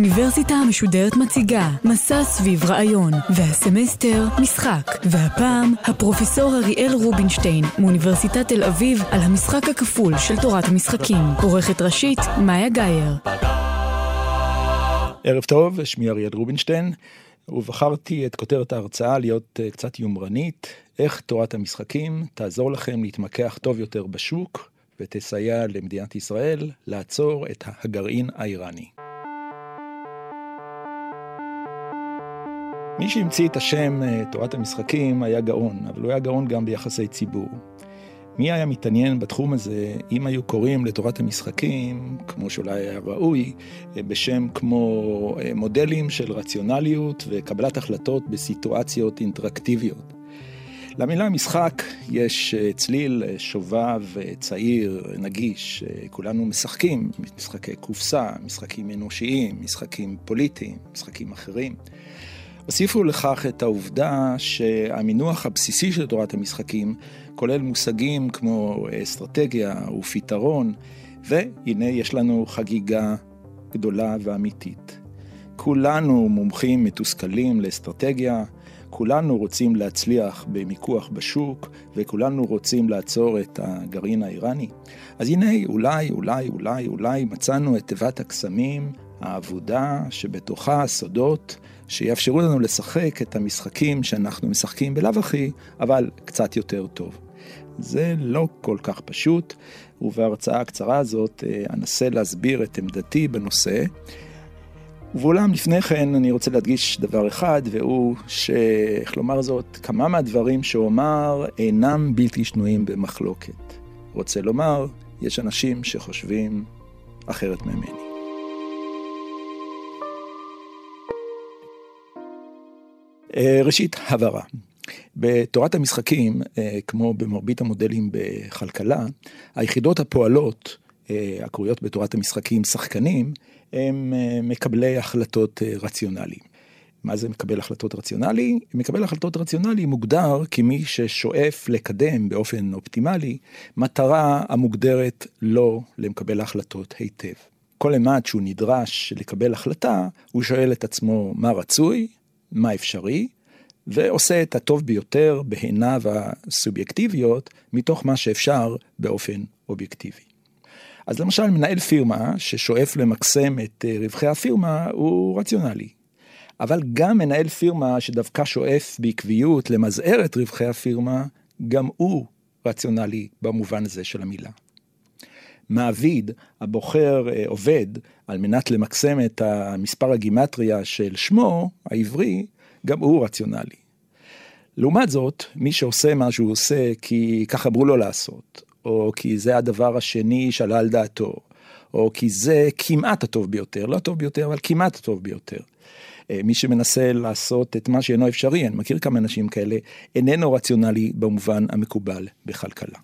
האוניברסיטה המשודרת מציגה מסע סביב רעיון, והסמסטר משחק, והפעם הפרופסור אריאל רובינשטיין מאוניברסיטת תל אביב על המשחק הכפול של תורת המשחקים. עורכת ראשית מאיה גאייר. ערב טוב, שמי אריאל רובינשטיין, ובחרתי את כותרת ההרצאה להיות אה, קצת יומרנית, איך תורת המשחקים תעזור לכם להתמקח טוב יותר בשוק ותסייע למדינת ישראל לעצור את הגרעין האיראני. מי שהמציא את השם אה, תורת המשחקים היה גאון, אבל הוא היה גאון גם ביחסי ציבור. מי היה מתעניין בתחום הזה אם היו קוראים לתורת המשחקים, כמו שאולי היה ראוי, אה, בשם כמו אה, מודלים של רציונליות וקבלת החלטות בסיטואציות אינטראקטיביות. למילה משחק יש צליל שובב, צעיר, נגיש, כולנו משחקים, משחקי קופסה, משחקים אנושיים, משחקים פוליטיים, משחקים אחרים. הוסיפו לכך את העובדה שהמינוח הבסיסי של תורת המשחקים כולל מושגים כמו אסטרטגיה ופתרון, והנה יש לנו חגיגה גדולה ואמיתית. כולנו מומחים מתוסכלים לאסטרטגיה, כולנו רוצים להצליח במיקוח בשוק, וכולנו רוצים לעצור את הגרעין האיראני. אז הנה, אולי, אולי, אולי, אולי מצאנו את תיבת הקסמים האבודה שבתוכה הסודות שיאפשרו לנו לשחק את המשחקים שאנחנו משחקים בלאו הכי, אבל קצת יותר טוב. זה לא כל כך פשוט, ובהרצאה הקצרה הזאת אה, אנסה להסביר את עמדתי בנושא. ואולם לפני כן אני רוצה להדגיש דבר אחד, והוא שאיך לומר זאת, כמה מהדברים שאומר אינם בלתי שנויים במחלוקת. רוצה לומר, יש אנשים שחושבים אחרת ממני. ראשית, הבהרה. בתורת המשחקים, אה, כמו במרבית המודלים בכלכלה, היחידות הפועלות, אה, הקרויות בתורת המשחקים שחקנים, הם מקבלי החלטות רציונליים. מה זה מקבל החלטות רציונלי? מקבל החלטות רציונלי מוגדר כמי ששואף לקדם באופן אופטימלי מטרה המוגדרת לא למקבל ההחלטות היטב. כל אימת שהוא נדרש לקבל החלטה, הוא שואל את עצמו מה רצוי, מה אפשרי, ועושה את הטוב ביותר בעיניו הסובייקטיביות, מתוך מה שאפשר באופן אובייקטיבי. אז למשל, מנהל פירמה ששואף למקסם את אה, רווחי הפירמה הוא רציונלי. אבל גם מנהל פירמה שדווקא שואף בעקביות למזער את רווחי הפירמה, גם הוא רציונלי במובן הזה של המילה. מעביד הבוחר אה, עובד על מנת למקסם את המספר הגימטריה של שמו, העברי, גם הוא רציונלי. לעומת זאת, מי שעושה מה שהוא עושה כי כך אמרו לו לעשות, או כי זה הדבר השני שעלה על דעתו, או כי זה כמעט הטוב ביותר, לא הטוב ביותר, אבל כמעט הטוב ביותר. אה, מי שמנסה לעשות את מה שאינו אפשרי, אני מכיר כמה אנשים כאלה, איננו רציונלי במובן המקובל בכלכלה.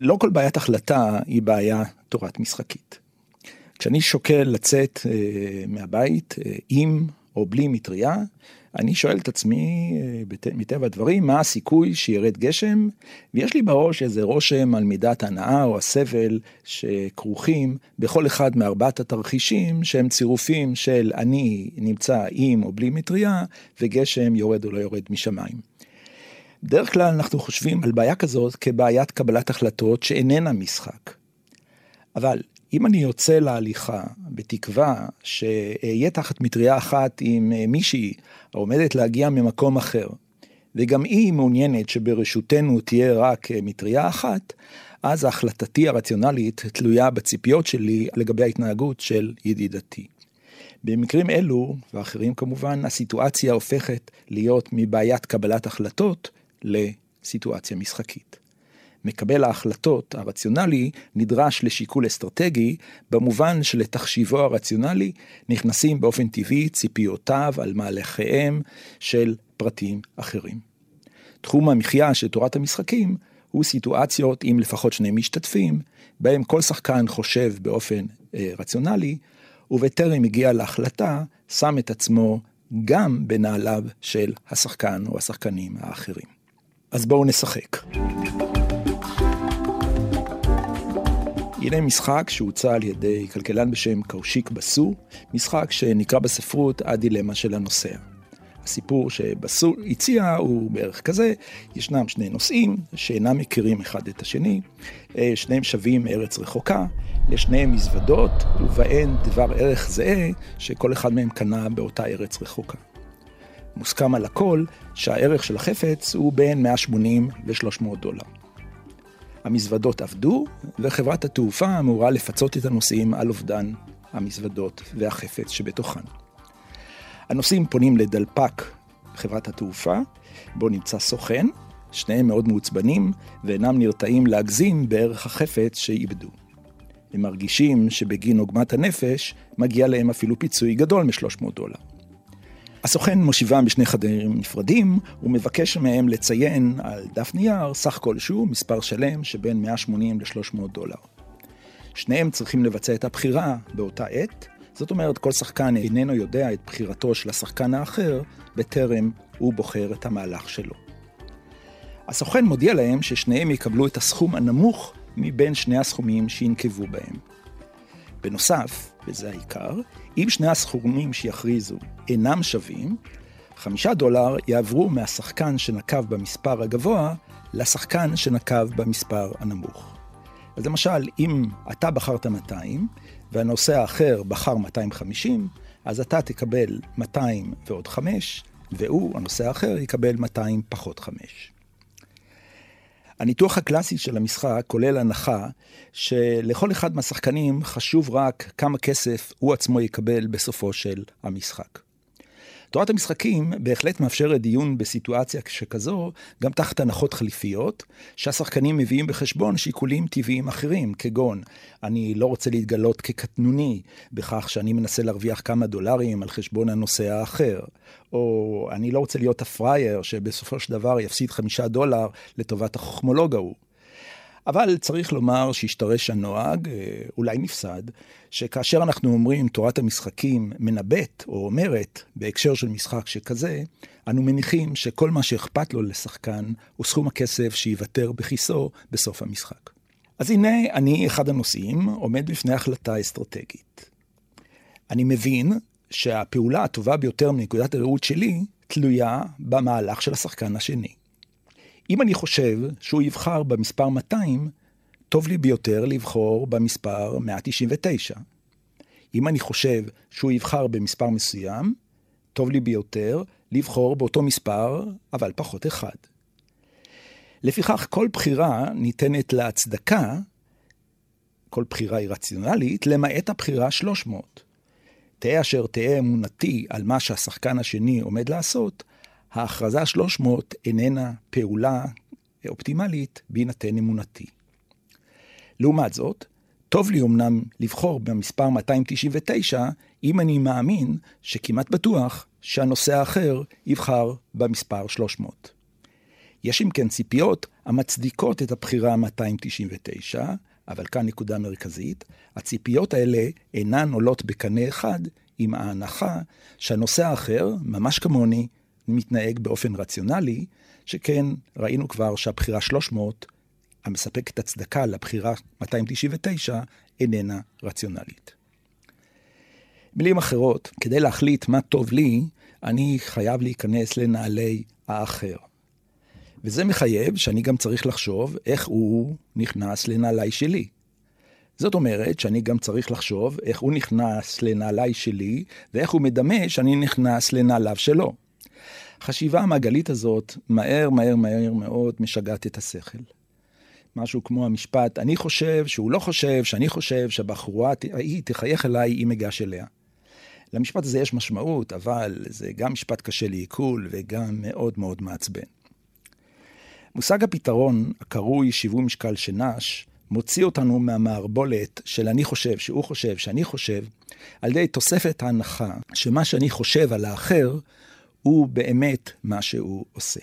לא כל בעיית החלטה היא בעיה תורת משחקית. כשאני שוקל לצאת אה, מהבית אה, עם או בלי מטריה, אני שואל את עצמי, אה, מטבע הדברים, מה הסיכוי שירד גשם, ויש לי בראש איזה רושם על מידת הנאה או הסבל שכרוכים בכל אחד מארבעת התרחישים שהם צירופים של אני נמצא עם או בלי מטריה, וגשם יורד או לא יורד משמיים. בדרך כלל אנחנו חושבים על בעיה כזאת כבעיית קבלת החלטות שאיננה משחק. אבל אם אני יוצא להליכה בתקווה שאהיה תחת מטריה אחת עם אה, מישהי העומדת להגיע ממקום אחר, וגם היא מעוניינת שברשותנו תהיה רק אה, מטריה אחת, אז החלטתי הרציונלית תלויה בציפיות שלי לגבי ההתנהגות של ידידתי. במקרים אלו, ואחרים כמובן, הסיטואציה הופכת להיות מבעיית קבלת החלטות לסיטואציה משחקית. מקבל ההחלטות הרציונלי נדרש לשיקול אסטרטגי, במובן שלתחשיבו הרציונלי נכנסים באופן טבעי ציפיותיו על מהלכיהם של פרטים אחרים. תחום המחיה של תורת המשחקים הוא סיטואציות עם לפחות שני משתתפים, בהם כל שחקן חושב באופן אה, רציונלי, ובטרם הגיע להחלטה, שם את עצמו גם בנעליו של השחקן או השחקנים האחרים. אז בואו נשחק. הנה משחק שהוצע על ידי כלכלן בשם קאושיק בסו, משחק שנקרא בספרות הדילמה של הנוסע. הסיפור שבסו הציע הוא בערך כזה, ישנם שני נוסעים שאינם מכירים אחד את השני, אה, שניהם שווים מארץ רחוקה, לשניהם מזוודות, ובהן דבר ערך זהה שכל אחד מהם קנה באותה ארץ רחוקה. מוסכם על הכל שהערך של החפץ הוא בין 180 ל-300 דולר. המזוודות עבדו, וחברת התעופה אמורה לפצות את הנוסעים על אובדן המזוודות והחפץ שבתוכן. הנוסעים פונים לדלפק חברת התעופה, בו נמצא סוכן, שניהם מאוד מעוצבנים ואינם נרתעים להגזים בערך החפץ שאיבדו. הם מרגישים שבגין עוגמת הנפש מגיע להם אפילו פיצוי גדול מ-300 דולר. הסוכן מושיבם בשני חדרים נפרדים, ומבקש מהם לציין על דף נייר סך כלשהו, מספר שלם שבין 180 ל-300 דולר. שניהם צריכים לבצע את הבחירה באותה עת, זאת אומרת, כל שחקן איננו יודע את בחירתו של השחקן האחר, בטרם הוא בוחר את המהלך שלו. הסוכן מודיע להם ששניהם יקבלו את הסכום הנמוך מבין שני הסכומים שינקבו בהם. בנוסף, וזה העיקר, אם שני הסכומים שיכריזו אינם שווים, חמישה דולר יעברו מהשחקן שנקב במספר הגבוה לשחקן שנקב במספר הנמוך. אז למשל, אם אתה בחרת 200 והנוסע האחר בחר 250, אז אתה תקבל 200 ועוד 5, והוא, הנוסע האחר, יקבל 200 פחות 5. הניתוח הקלאסי של המשחק כולל הנחה שלכל אחד מהשחקנים חשוב רק כמה כסף הוא עצמו יקבל בסופו של המשחק. תורת המשחקים בהחלט מאפשרת דיון בסיטואציה שכזו, גם תחת הנחות חליפיות, שהשחקנים מביאים בחשבון שיקולים טבעיים אחרים, כגון, אני לא רוצה להתגלות כקטנוני בכך שאני מנסה להרוויח כמה דולרים על חשבון הנוסע האחר, או אני לא רוצה להיות הפראייר שבסופו של דבר יפסיד חמישה דולר לטובת החוכמולוג ההוא. אבל צריך לומר שהשתרש הנוהג, אה, אולי נפסד, שכאשר אנחנו אומרים תורת המשחקים מנבאת או אומרת בהקשר של משחק שכזה, אנו מניחים שכל מה שאכפת לו לשחקן הוא סכום הכסף שייוותר בכיסו בסוף המשחק. אז הנה אני, אחד הנושאים, עומד בפני החלטה אסטרטגית. אני מבין שהפעולה הטובה ביותר מנקודת הראות שלי תלויה במהלך של השחקן השני. אם אני חושב שהוא יבחר במספר 200, טוב לי ביותר לבחור במספר 199. אם אני חושב שהוא יבחר במספר מסוים, טוב לי ביותר לבחור באותו מספר, אבל פחות אחד. לפיכך, כל בחירה ניתנת להצדקה, כל בחירה היא רציונלית, למעט הבחירה 300. תהא אשר תהא אמונתי על מה שהשחקן השני עומד לעשות, ההכרזה 300 איננה פעולה אופטימלית בהינתן אמונתי. לעומת זאת, טוב לי אמנם לבחור במספר 299, אם אני מאמין שכמעט בטוח שהנושא האחר יבחר במספר 300. יש אם כן ציפיות המצדיקות את הבחירה 299, אבל כאן נקודה מרכזית, הציפיות האלה אינן עולות בקנה אחד עם ההנחה שהנושא האחר, ממש כמוני, מתנהג באופן רציונלי, שכן ראינו כבר שהבחירה 300, המספקת הצדקה לבחירה 299, איננה רציונלית. במילים אחרות, כדי להחליט מה טוב לי, אני חייב להיכנס לנעלי האחר. וזה מחייב שאני גם צריך לחשוב איך הוא נכנס לנעליי שלי. זאת אומרת שאני גם צריך לחשוב איך הוא נכנס לנעליי שלי, ואיך הוא מדמה שאני נכנס לנעליו שלו. החשיבה המעגלית הזאת, מהר, מהר, מהר מאוד, משגעת את השכל. משהו כמו המשפט, אני חושב שהוא לא חושב, שאני חושב שהבחורה ההיא תחייך אליי אם אגש אליה. למשפט הזה יש משמעות, אבל זה גם משפט קשה לעיכול וגם מאוד מאוד מעצבן. מושג הפתרון, הקרוי שיווי משקל שנש, מוציא אותנו מהמערבולת של אני חושב, שהוא חושב, שאני חושב, על ידי תוספת ההנחה שמה שאני חושב על האחר הוא באמת מה שהוא עושה.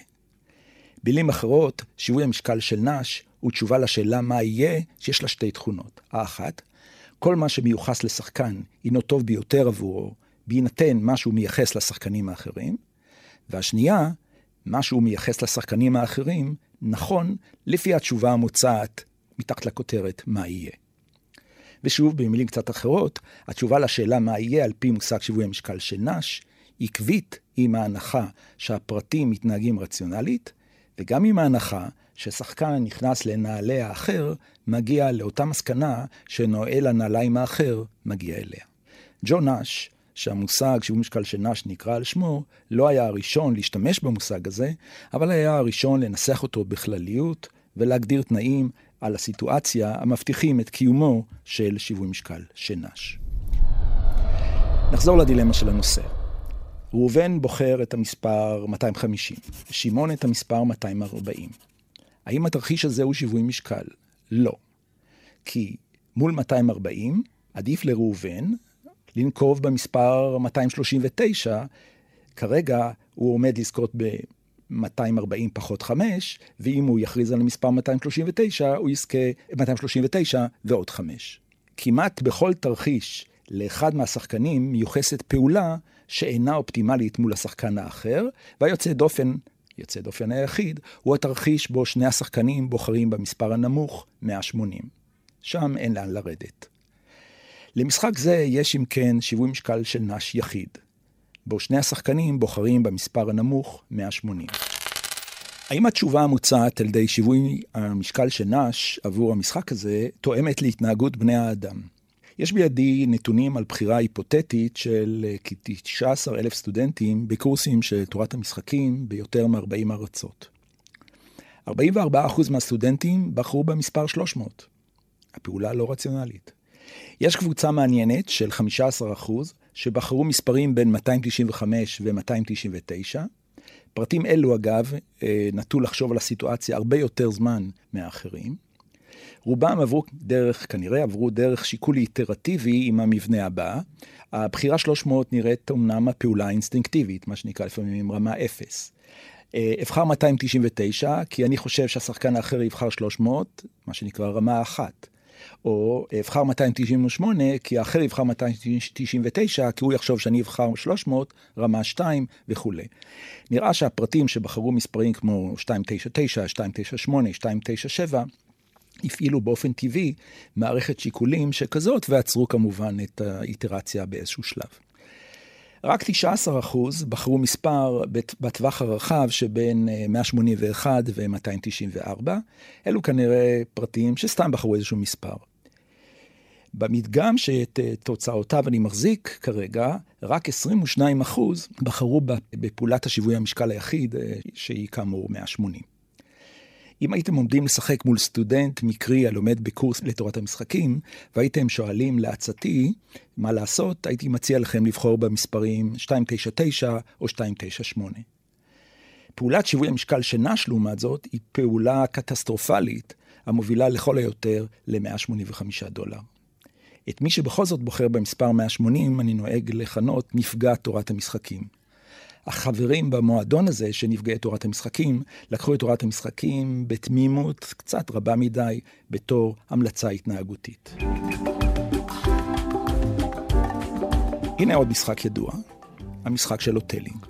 במילים אחרות, שיווי המשקל של נש הוא תשובה לשאלה מה יהיה, שיש לה שתי תכונות. האחת, כל מה שמיוחס לשחקן הינו טוב ביותר עבורו, בהינתן מה שהוא מייחס לשחקנים האחרים. והשנייה, מה שהוא מייחס לשחקנים האחרים, נכון לפי התשובה המוצעת מתחת לכותרת מה יהיה. ושוב, במילים קצת אחרות, התשובה לשאלה מה יהיה על פי מושג שיווי המשקל של נש, עקבית עם ההנחה שהפרטים מתנהגים רציונלית, וגם עם ההנחה ששחקן נכנס לנעלי האחר, מגיע לאותה מסקנה שנועל הנעליים האחר מגיע אליה. ג'ו נש, שהמושג שיווי משקל של נש נקרא על שמו, לא היה הראשון להשתמש במושג הזה, אבל היה הראשון לנסח אותו בכלליות ולהגדיר תנאים על הסיטואציה המבטיחים את קיומו של שיווי משקל של נש. נחזור לדילמה של הנושא. ראובן בוחר את המספר 250, שמעון את המספר 240. האם התרחיש הזה הוא שיווי משקל? לא. כי מול 240 עדיף לראובן לנקוב במספר 239, כרגע הוא עומד לזכות ב-240 פחות 5, ואם הוא יכריז על המספר 239, הוא יזכה 239 ועוד 5. כמעט בכל תרחיש לאחד מהשחקנים מיוחסת פעולה שאינה אופטימלית מול השחקן האחר, והיוצא דופן, יוצא דופן היחיד, הוא התרחיש בו שני השחקנים בוחרים במספר הנמוך 180. שם אין לאן לרדת. למשחק זה יש אם כן שיווי משקל של נש יחיד, בו שני השחקנים בוחרים במספר הנמוך 180. האם התשובה המוצעת על ידי שיווי המשקל של נש עבור המשחק הזה תואמת להתנהגות בני האדם? יש בידי נתונים על בחירה היפותטית של אה, כ-19 אלף סטודנטים בקורסים של תורת המשחקים ביותר מ-40 ארצות. 44% מהסטודנטים בחרו במספר 300. הפעולה לא רציונלית. יש קבוצה מעניינת של 15% שבחרו מספרים בין 295 ו-299. פרטים אלו, אגב, אה, נטו לחשוב על הסיטואציה הרבה יותר זמן מהאחרים. רובם עברו דרך, כנראה עברו דרך שיקול איטרטיבי עם המבנה הבא. הבחירה 300 נראית אומנם הפעולה האינסטינקטיבית, מה שנקרא לפעמים רמה 0. אה, אבחר 299, כי אני חושב שהשחקן האחר יבחר 300, מה שנקרא רמה 1. או אבחר 298, כי האחר יבחר 299, כי הוא יחשוב שאני אבחר 300, רמה 2 וכולי. נראה שהפרטים שבחרו מספרים כמו 299, 298, 297, הפעילו באופן טבעי מערכת שיקולים שכזאת, ועצרו כמובן את האיטרציה באיזשהו שלב. רק 19 בחרו מספר בטווח הרחב שבין 181 אה, ו-294. אלו כנראה פרטים שסתם בחרו איזשהו מספר. במדגם שאת אה, תוצאותיו אני מחזיק כרגע, רק 22 בחרו בפעולת השיווי המשקל היחיד, אה, שהיא כאמור 180. אם הייתם עומדים לשחק מול סטודנט מקרי הלומד בקורס לתורת המשחקים, והייתם שואלים לעצתי מה לעשות, הייתי מציע לכם לבחור במספרים 299 או 298. פעולת שיווי המשקל של נש, לעומת זאת, היא פעולה קטסטרופלית, המובילה לכל היותר ל-185 דולר. את מי שבכל זאת בוחר במספר 180, אני נוהג לכנות נפגע תורת המשחקים. החברים במועדון הזה, של נפגעי תורת המשחקים, לקחו את תורת המשחקים בתמימות קצת רבה מדי, בתור המלצה התנהגותית. הנה עוד משחק ידוע, המשחק של הוטלינג.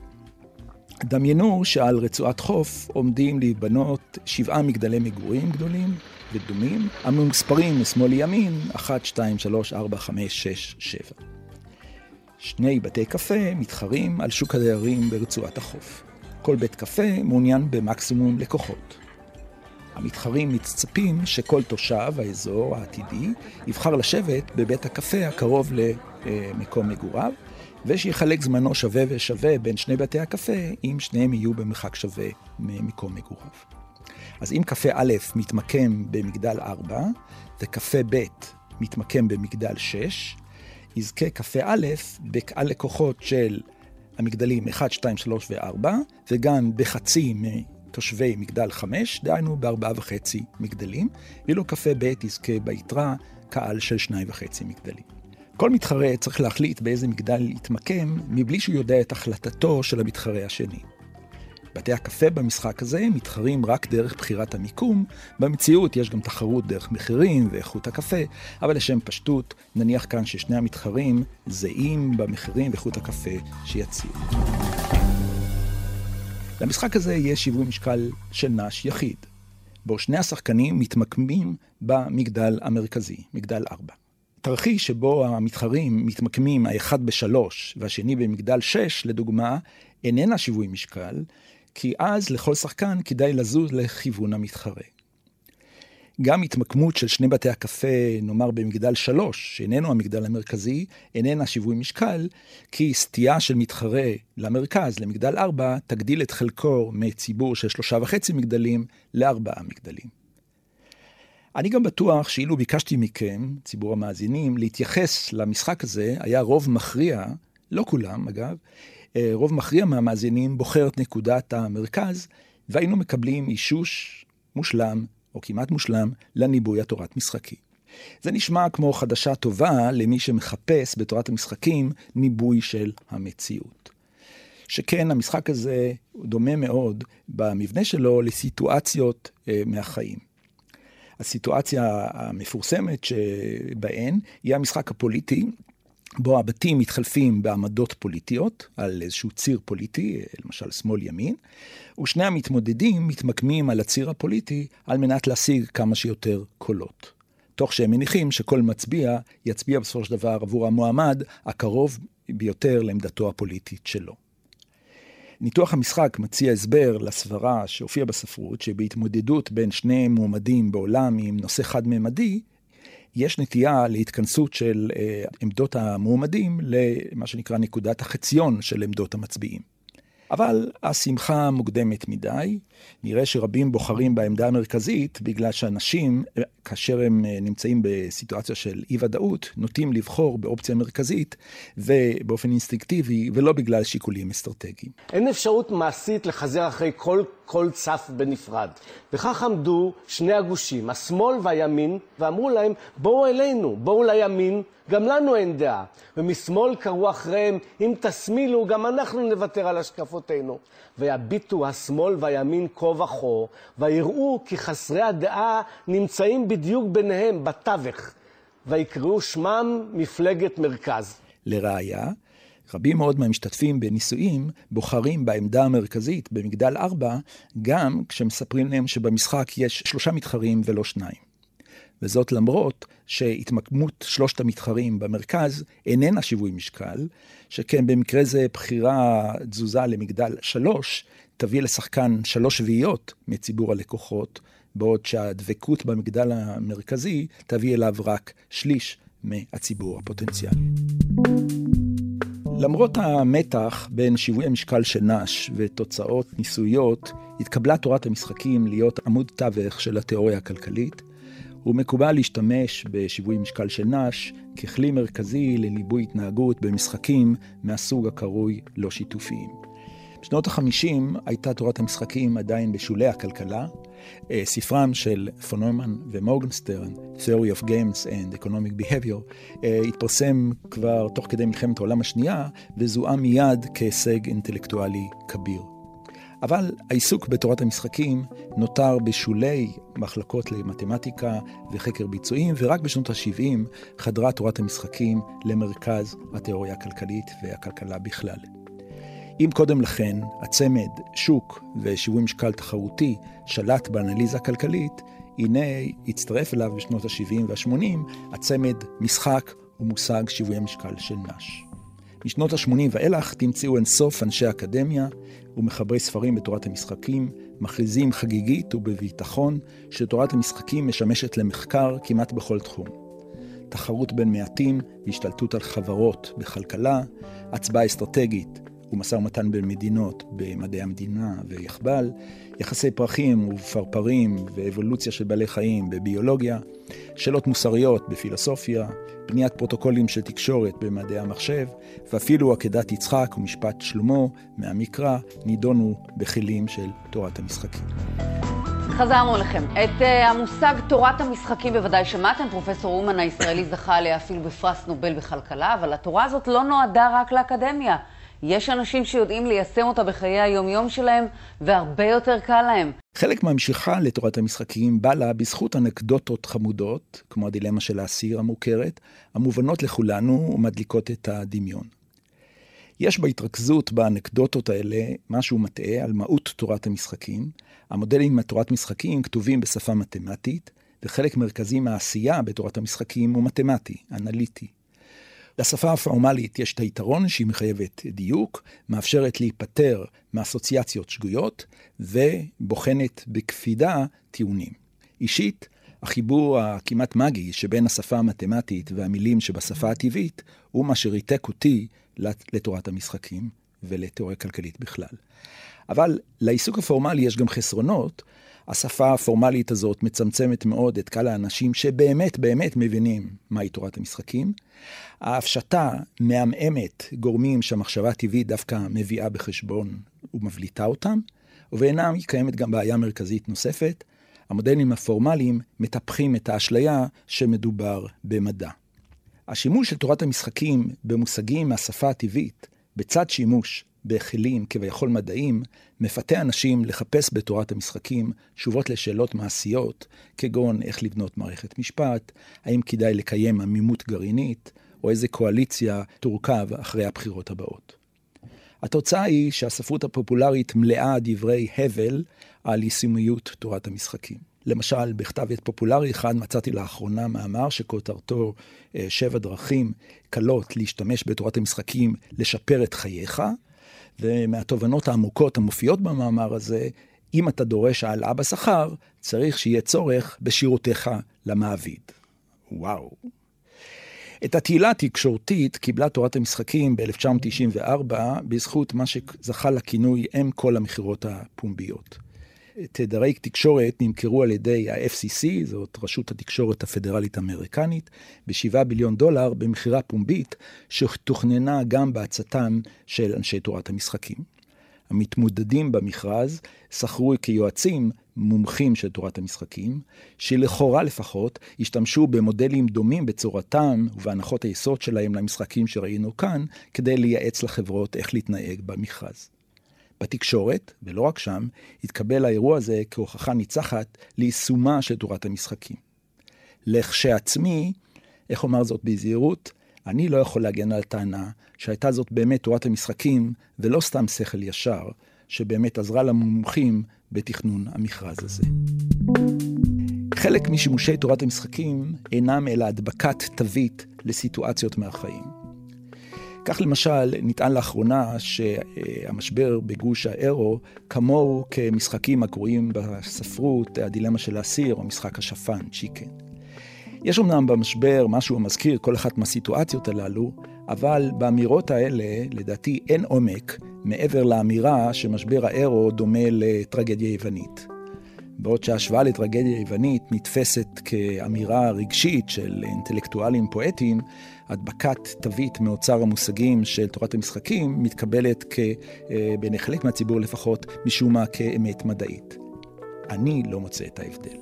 דמיינו שעל רצועת חוף עומדים להיבנות שבעה מגדלי מגורים גדולים ודומים, המספרים משמאל לימין, 1, 2, 3, 4, 5, 6, 7. שני בתי קפה מתחרים על שוק הדיירים ברצועת החוף. כל בית קפה מעוניין במקסימום לקוחות. המתחרים מצפים שכל תושב האזור העתידי יבחר לשבת בבית הקפה הקרוב למקום מגוריו, ושיחלק זמנו שווה ושווה בין שני בתי הקפה, אם שניהם יהיו במרחק שווה ממקום מגוריו. אז אם קפה א' מתמקם במגדל 4, וקפה ב' מתמקם במגדל 6, יזכה קפה א' בקהל לקוחות של המגדלים 1, 2, 3 ו-4, וגם בחצי מתושבי מגדל 5, דהיינו בארבעה וחצי מגדלים, ואילו קפה ב' יזכה ביתרה קהל של שניים וחצי מגדלים. כל מתחרה צריך להחליט באיזה מגדל יתמקם, מבלי שהוא יודע את החלטתו של המתחרה השני. בתי הקפה במשחק הזה מתחרים רק דרך בחירת המיקום. במציאות יש גם תחרות דרך מחירים ואיכות הקפה, אבל לשם פשטות, נניח כאן ששני המתחרים זהים במחירים ואיכות הקפה שיציעו. למשחק הזה יש שיווי משקל של נש יחיד, בו שני השחקנים מתמקמים במגדל המרכזי, מגדל 4. תרחיש שבו המתחרים מתמקמים האחד בשלוש והשני במגדל שש, לדוגמה, איננה שיווי משקל, כי אז לכל שחקן כדאי לזוז לכיוון המתחרה. גם התמקמות של שני בתי הקפה, נאמר במגדל שלוש, שאיננו המגדל המרכזי, איננה שיווי משקל, כי סטייה של מתחרה למרכז, למגדל ארבע, תגדיל את חלקו מציבור של שלושה וחצי מגדלים לארבעה מגדלים. אני גם בטוח שאילו ביקשתי מכם, ציבור המאזינים, להתייחס למשחק הזה, היה רוב מכריע, לא כולם אגב, רוב מכריע מהמאזינים בוחר את נקודת המרכז, והיינו מקבלים אישוש מושלם, או כמעט מושלם, לניבוי התורת משחקים. זה נשמע כמו חדשה טובה למי שמחפש בתורת המשחקים ניבוי של המציאות. שכן המשחק הזה דומה מאוד במבנה שלו לסיטואציות אה, מהחיים. הסיטואציה המפורסמת שבהן היא המשחק הפוליטי, בו הבתים מתחלפים בעמדות פוליטיות על איזשהו ציר פוליטי, למשל שמאל-ימין, ושני המתמודדים מתמקמים על הציר הפוליטי על מנת להשיג כמה שיותר קולות. תוך שהם מניחים שכל מצביע יצביע בסופו של דבר עבור המועמד הקרוב ביותר לעמדתו הפוליטית שלו. ניתוח המשחק מציע הסבר לסברה שהופיעה בספרות, שבהתמודדות בין שני מועמדים בעולם עם נושא חד-ממדי, יש נטייה להתכנסות של אה, עמדות המועמדים למה שנקרא נקודת החציון של עמדות המצביעים. אבל השמחה מוקדמת מדי. נראה שרבים בוחרים בעמדה המרכזית בגלל שאנשים, כאשר הם אה, נמצאים בסיטואציה של אי-ודאות, נוטים לבחור באופציה מרכזית ובאופן אינסטינקטיבי, ולא בגלל שיקולים אסטרטגיים. אין אפשרות מעשית לחזר אחרי כל, כל צף בנפרד. וכך עמדו שני הגושים, השמאל והימין, ואמרו להם, בואו אלינו, בואו לימין, גם לנו אין דעה. ומשמאל קראו אחריהם, אם תשמילו, גם אנחנו נוותר על השקפותינו. ויביטו השמאל והימין כה וכה, ויראו כי חסרי הדעה נמצאים בדיוק ביניהם, בתווך. ויקראו שמם מפלגת מרכז. לראיה, רבים מאוד מהמשתתפים בניסויים בוחרים בעמדה המרכזית במגדל ארבע, גם כשמספרים להם שבמשחק יש שלושה מתחרים ולא שניים. וזאת למרות שהתמקמות שלושת המתחרים במרכז איננה שיווי משקל, שכן במקרה זה בחירה תזוזה למגדל שלוש תביא לשחקן שלוש שביעיות מציבור הלקוחות, בעוד שהדבקות במגדל המרכזי תביא אליו רק שליש מהציבור הפוטנציאלי. למרות המתח בין שיווי המשקל של נש ותוצאות ניסויות, התקבלה תורת המשחקים להיות עמוד תווך של התיאוריה הכלכלית, ומקובל להשתמש בשיווי משקל של נש ככלי מרכזי לליבוי התנהגות במשחקים מהסוג הקרוי לא שיתופיים. בשנות ה-50 הייתה תורת המשחקים עדיין בשולי הכלכלה. אה, ספרם של פונומן ומורגנסטרן, Theory of Games and Economic Behavior, אה, התפרסם כבר תוך כדי מלחמת העולם השנייה, וזוהה מיד כהישג אינטלקטואלי כביר. אבל העיסוק בתורת המשחקים נותר בשולי מחלקות למתמטיקה וחקר ביצועים, ורק בשנות ה-70 חדרה תורת המשחקים למרכז התיאוריה הכלכלית והכלכלה בכלל. אם קודם לכן הצמד שוק ושיווי משקל תחרותי שלט באנליזה הכלכלית, הנה הצטרף אליו בשנות ה-70 וה-80 הצמד משחק ומושג שיווי המשקל של נש. משנות ה-80 ואילך תמצאו אינסוף אנשי אקדמיה ומחברי ספרים בתורת המשחקים, מכריזים חגיגית ובביטחון שתורת המשחקים משמשת למחקר כמעט בכל תחום. תחרות בין מעטים והשתלטות על חברות בכלכלה, הצבעה אסטרטגית ומשא ומתן בין מדינות במדעי המדינה ויחב"ל, יחסי פרחים ופרפרים ואבולוציה של בעלי חיים בביולוגיה, שאלות מוסריות בפילוסופיה, בניית פרוטוקולים של תקשורת במדעי המחשב, ואפילו עקדת יצחק ומשפט שלמה מהמקרא נידונו בכלים של תורת המשחקים. חזרנו אליכם. את uh, המושג תורת המשחקים בוודאי שמעתם, פרופסור אומן הישראלי זכה עליה אפילו בפרס נובל בכלכלה, אבל התורה הזאת לא נועדה רק לאקדמיה. יש אנשים שיודעים ליישם אותה בחיי היומיום שלהם, והרבה יותר קל להם. חלק מהמשיכה לתורת המשחקים בא לה בזכות אנקדוטות חמודות, כמו הדילמה של האסיר המוכרת, המובנות לכולנו ומדליקות את הדמיון. יש בהתרכזות באנקדוטות האלה משהו מטעה על מהות תורת המשחקים. המודלים לתורת משחקים כתובים בשפה מתמטית, וחלק מרכזי מהעשייה בתורת המשחקים הוא מתמטי, אנליטי. לשפה הפורמלית יש את היתרון שהיא מחייבת דיוק, מאפשרת להיפטר מאסוציאציות שגויות, ובוחנת בקפידה טיעונים. אישית, החיבור הכמעט מגי שבין השפה המתמטית והמילים שבשפה הטבעית, הוא מה שריתק אותי לתורת המשחקים ולתיאוריה כלכלית בכלל. אבל לעיסוק הפורמלי יש גם חסרונות. השפה הפורמלית הזאת מצמצמת מאוד את קהל האנשים שבאמת באמת מבינים מהי תורת המשחקים. ההפשטה מעמעמת גורמים שהמחשבה הטבעית דווקא מביאה בחשבון ומבליטה אותם, ובעינם היא קיימת גם בעיה מרכזית נוספת. המודלים הפורמליים מטפחים את האשליה שמדובר במדע. השימוש של תורת המשחקים במושגים מהשפה הטבעית, בצד שימוש בכלים כביכול מדעיים, מפתה אנשים לחפש בתורת המשחקים תשובות לשאלות מעשיות, כגון איך לבנות מערכת משפט, האם כדאי לקיים עמימות גרעינית, או איזה קואליציה תורכב אחרי הבחירות הבאות. התוצאה היא שהספרות הפופולרית מלאה דברי הבל על יישומיות תורת המשחקים. למשל, בכתב עת פופולרי אחד מצאתי לאחרונה מאמר שכותרתו שבע דרכים קלות להשתמש בתורת המשחקים לשפר את חייך, ומהתובנות העמוקות המופיעות במאמר הזה, אם אתה דורש העלאה בשכר, צריך שיהיה צורך בשירותיך למעביד. וואו. את התהילה התקשורתית קיבלה תורת המשחקים ב-1994 בזכות מה שזכה לכינוי אם כל המכירות הפומביות. תדרי תקשורת נמכרו על ידי ה-FCC, זאת רשות התקשורת הפדרלית האמריקנית, ב-7 ביליון דולר במכירה פומבית, שתוכננה גם בעצתם של אנשי תורת המשחקים. המתמודדים במכרז שכרו כיועצים מומחים של תורת המשחקים, שלכאורה לפחות השתמשו במודלים דומים בצורתם ובהנחות היסוד שלהם למשחקים שראינו כאן, כדי לייעץ לחברות איך להתנהג במכרז. בתקשורת, ולא רק שם, התקבל האירוע הזה כהוכחה ניצחת ליישומה של תורת המשחקים. לכשעצמי, איך אומר זאת בזהירות, אני לא יכול להגן על טענה שהייתה זאת באמת תורת המשחקים, ולא סתם שכל ישר, שבאמת עזרה למומחים בתכנון המכרז הזה. חלק משימושי תורת המשחקים אינם אלא הדבקת תווית לסיטואציות מהחיים. כך למשל, נטען לאחרונה שהמשבר בגוש האירו כמוהו כמשחקים הקרויים בספרות, הדילמה של האסיר או משחק השפן, צ'יקן. יש אמנם במשבר משהו המזכיר כל אחת מהסיטואציות הללו, אבל באמירות האלה, לדעתי, אין עומק מעבר לאמירה שמשבר האירו דומה לטרגדיה יוונית. בעוד שההשוואה לטרגדיה יוונית נתפסת כאמירה רגשית של אינטלקטואלים פואטיים, הדבקת תווית מאוצר המושגים של תורת המשחקים מתקבלת אה, בעיני חלק מהציבור לפחות, משום מה כאמת מדעית. אני לא מוצא את ההבדל.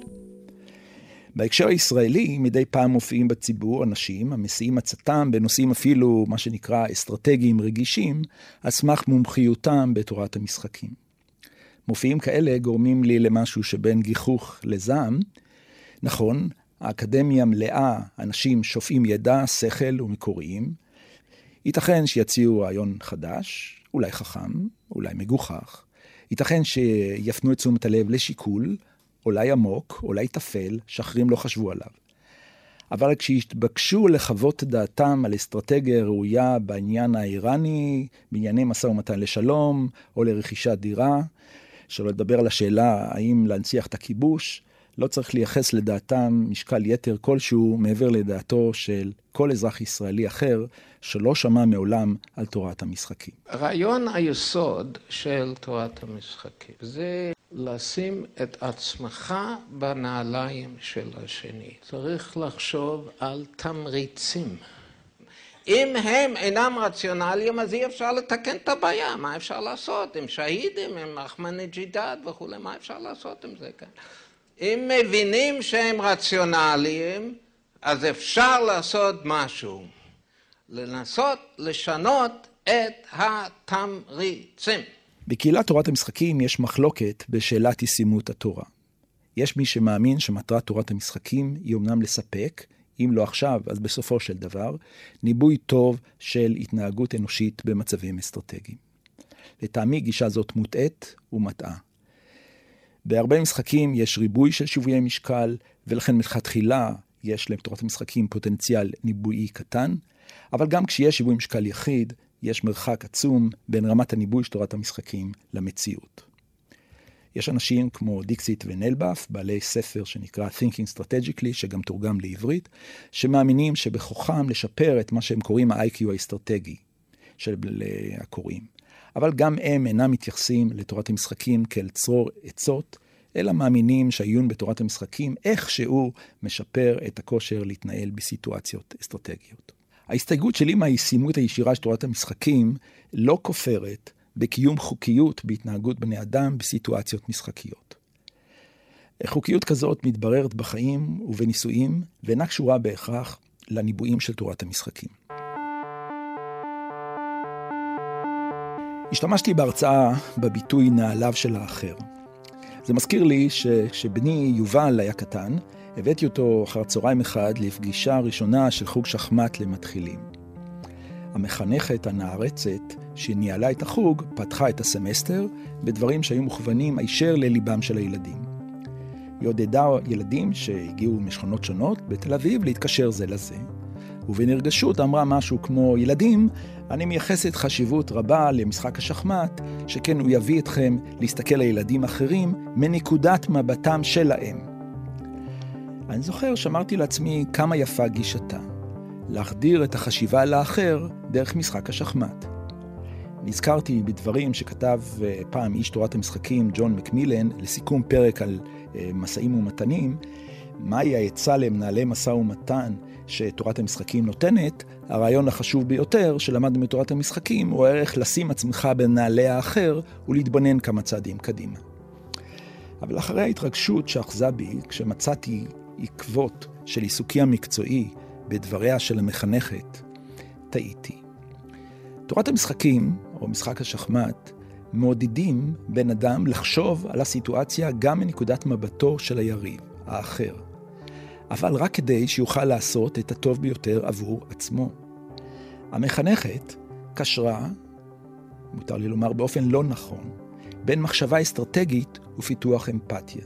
בהקשר הישראלי, מדי פעם מופיעים בציבור אנשים המסיעים עצתם בנושאים אפילו, מה שנקרא, אסטרטגיים רגישים, על סמך מומחיותם בתורת המשחקים. מופיעים כאלה גורמים לי למשהו שבין גיחוך לזעם. נכון, האקדמיה מלאה אנשים שופעים ידע, שכל ומקוריים. ייתכן שיציעו רעיון חדש, אולי חכם, אולי מגוחך. ייתכן שיפנו את תשומת הלב לשיקול, אולי עמוק, אולי טפל, שאחרים לא חשבו עליו. אבל כשיתבקשו לחוות דעתם על אסטרטגיה ראויה בעניין האיראני, בענייני משא ומתן לשלום, או לרכישת דירה, שלא לדבר על השאלה האם להנציח את הכיבוש, לא צריך לייחס לדעתם משקל יתר כלשהו מעבר לדעתו של כל אזרח ישראלי אחר שלא שמע מעולם על תורת המשחקים. רעיון היסוד של תורת המשחקים זה לשים את עצמך בנעליים של השני. צריך לחשוב על תמריצים. אם הם אינם רציונליים, אז אי אפשר לתקן את הבעיה. מה אפשר לעשות עם שהידים, עם אחמדינג'ידד וכולי, מה אפשר לעשות עם זה כאן? אם מבינים שהם רציונליים, אז אפשר לעשות משהו. לנסות לשנות את התמריצים. בקהילת תורת המשחקים יש מחלוקת בשאלת ישימות התורה. יש מי שמאמין שמטרת תורת המשחקים היא אמנם לספק, אם לא עכשיו, אז בסופו של דבר, ניבוי טוב של התנהגות אנושית במצבים אסטרטגיים. לטעמי גישה זאת מוטעית ומטעה. בהרבה משחקים יש ריבוי של שיוויי משקל, ולכן מלכתחילה יש לתורת המשחקים פוטנציאל ניבואי קטן, אבל גם כשיש שיווי משקל יחיד, יש מרחק עצום בין רמת הניבוי של תורת המשחקים למציאות. יש אנשים כמו דיקסיט ונלבף, בעלי ספר שנקרא Thinking Strategically, שגם תורגם לעברית, שמאמינים שבכוחם לשפר את מה שהם קוראים ה-IQ האסטרטגי של הקוראים. אבל גם הם אינם מתייחסים לתורת המשחקים כאל צרור עצות, אלא מאמינים שהעיון בתורת המשחקים איכשהו משפר את הכושר להתנהל בסיטואציות אסטרטגיות. ההסתייגות שלי מהישימות הישירה של תורת המשחקים לא כופרת בקיום חוקיות בהתנהגות בני אדם בסיטואציות משחקיות. חוקיות כזאת מתבררת בחיים ובנישואים ואינה קשורה בהכרח לניבואים של תורת המשחקים. השתמשתי בהרצאה בביטוי נעליו של האחר. זה מזכיר לי שכשבני יובל היה קטן, הבאתי אותו אחר צהריים אחד לפגישה ראשונה של חוג שחמט למתחילים. המחנכת הנערצת שניהלה את החוג פתחה את הסמסטר בדברים שהיו מוכוונים הישר לליבם של הילדים. היא עודדה ילדים שהגיעו משכונות שונות בתל אביב להתקשר זה לזה, ובנרגשות אמרה משהו כמו, ילדים, אני מייחסת חשיבות רבה למשחק השחמט, שכן הוא יביא אתכם להסתכל על ילדים אחרים מנקודת מבטם שלהם. אני זוכר שאמרתי לעצמי כמה יפה גישתה, להחדיר את החשיבה על האחר דרך משחק השחמט. נזכרתי בדברים שכתב אה, פעם איש תורת המשחקים, ג'ון מקמילן, לסיכום פרק על אה, משאים ומתנים, מהי העצה למנהלי משא ומתן שתורת המשחקים נותנת, הרעיון החשוב ביותר שלמדנו מתורת המשחקים הוא הערך לשים עצמך בנעלי האחר ולהתבונן כמה צעדים קדימה. אבל אחרי ההתרגשות שאחזה בי, כשמצאתי עקבות של עיסוקי המקצועי בדבריה של המחנכת, טעיתי. תורת המשחקים, או משחק השחמט, מעודדים בן אדם לחשוב על הסיטואציה גם מנקודת מבטו של היריב, האחר. אבל רק כדי שיוכל לעשות את הטוב ביותר עבור עצמו. המחנכת קשרה, מותר לי לומר באופן לא נכון, בין מחשבה אסטרטגית ופיתוח אמפתיה.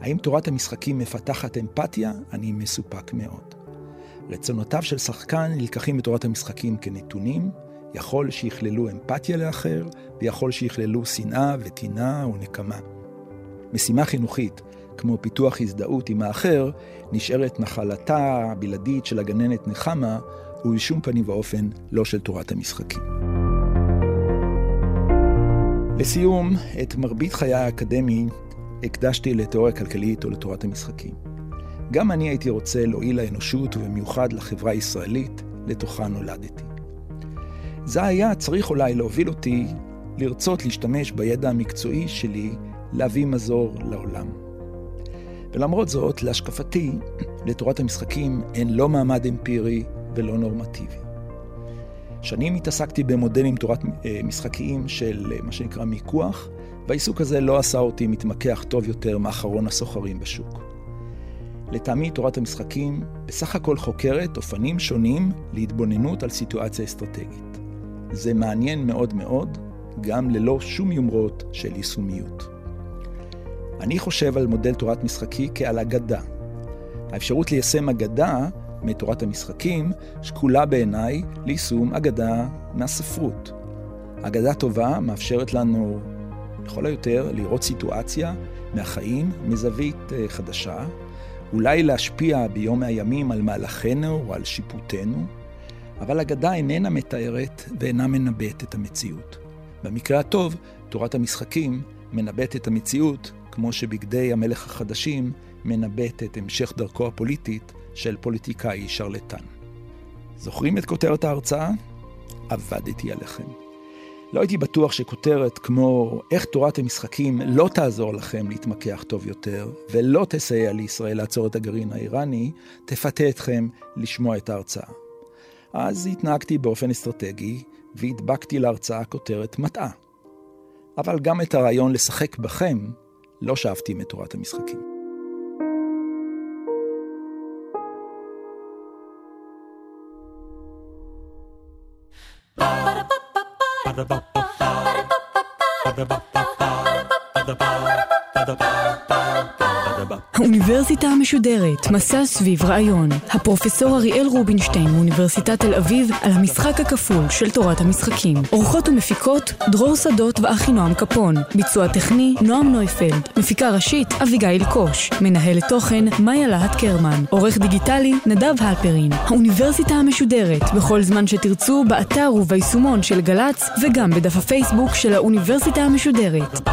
האם תורת המשחקים מפתחת אמפתיה? אני מסופק מאוד. רצונותיו של שחקן נלקחים בתורת המשחקים כנתונים, יכול שיכללו אמפתיה לאחר, ויכול שיכללו שנאה וטינה ונקמה. משימה חינוכית כמו פיתוח הזדהות עם האחר, נשארת נחלתה הבלעדית של הגננת נחמה, ובשום פנים ואופן לא של תורת המשחקים. לסיום, את מרבית חיי האקדמי הקדשתי לתיאוריה כלכלית או לתורת המשחקים. גם אני הייתי רוצה להועיל לאנושות ובמיוחד לחברה הישראלית, לתוכה נולדתי. זה היה צריך אולי להוביל אותי לרצות להשתמש בידע המקצועי שלי להביא מזור לעולם. ולמרות זאת, להשקפתי, לתורת המשחקים אין לא מעמד אמפירי ולא נורמטיבי. שנים התעסקתי במודלים תורת אה, משחקיים של אה, מה שנקרא מיקוח, והעיסוק הזה לא עשה אותי מתמקח טוב יותר מאחרון הסוחרים בשוק. לטעמי תורת המשחקים בסך הכל חוקרת אופנים שונים להתבוננות על סיטואציה אסטרטגית. זה מעניין מאוד מאוד, גם ללא שום יומרות של יישומיות. אני חושב על מודל תורת משחקי כעל אגדה. האפשרות ליישם אגדה מתורת המשחקים שקולה בעיניי ליישום אגדה מהספרות. אגדה טובה מאפשרת לנו, לכל היותר, לראות סיטואציה מהחיים מזווית אה, חדשה, אולי להשפיע ביום מהימים על מהלכנו או על שיפוטנו, אבל אגדה איננה מתארת ואינה מנבאת את המציאות. במקרה הטוב, תורת המשחקים מנבאת את המציאות כמו שבגדי המלך החדשים מנבט את המשך דרכו הפוליטית של פוליטיקאי שרלטן. זוכרים את כותרת ההרצאה? עבדתי עליכם. לא הייתי בטוח שכותרת כמו איך תורת המשחקים לא תעזור לכם להתמקח טוב יותר, ולא תסייע לישראל לעצור את הגרעין האיראני, תפתה אתכם לשמוע את ההרצאה. אז התנהגתי באופן אסטרטגי, והדבקתי להרצאה כותרת מטעה. אבל גם את הרעיון לשחק בכם לא שאבתי מתורת המשחקים. האוניברסיטה המשודרת, מסע סביב רעיון. הפרופסור אריאל רובינשטיין מאוניברסיטת תל אביב על המשחק הכפול של תורת המשחקים. אורחות ומפיקות, דרור שדות ואחינועם קפון. ביצוע טכני, נועם נויפלד. מפיקה ראשית, אביגיל קוש. מנהלת תוכן, מאיה להט קרמן. עורך דיגיטלי, נדב הלפרין. האוניברסיטה המשודרת, בכל זמן שתרצו, באתר וביישומון של גל"צ, וגם בדף הפייסבוק של האוניברסיטה המשודרת.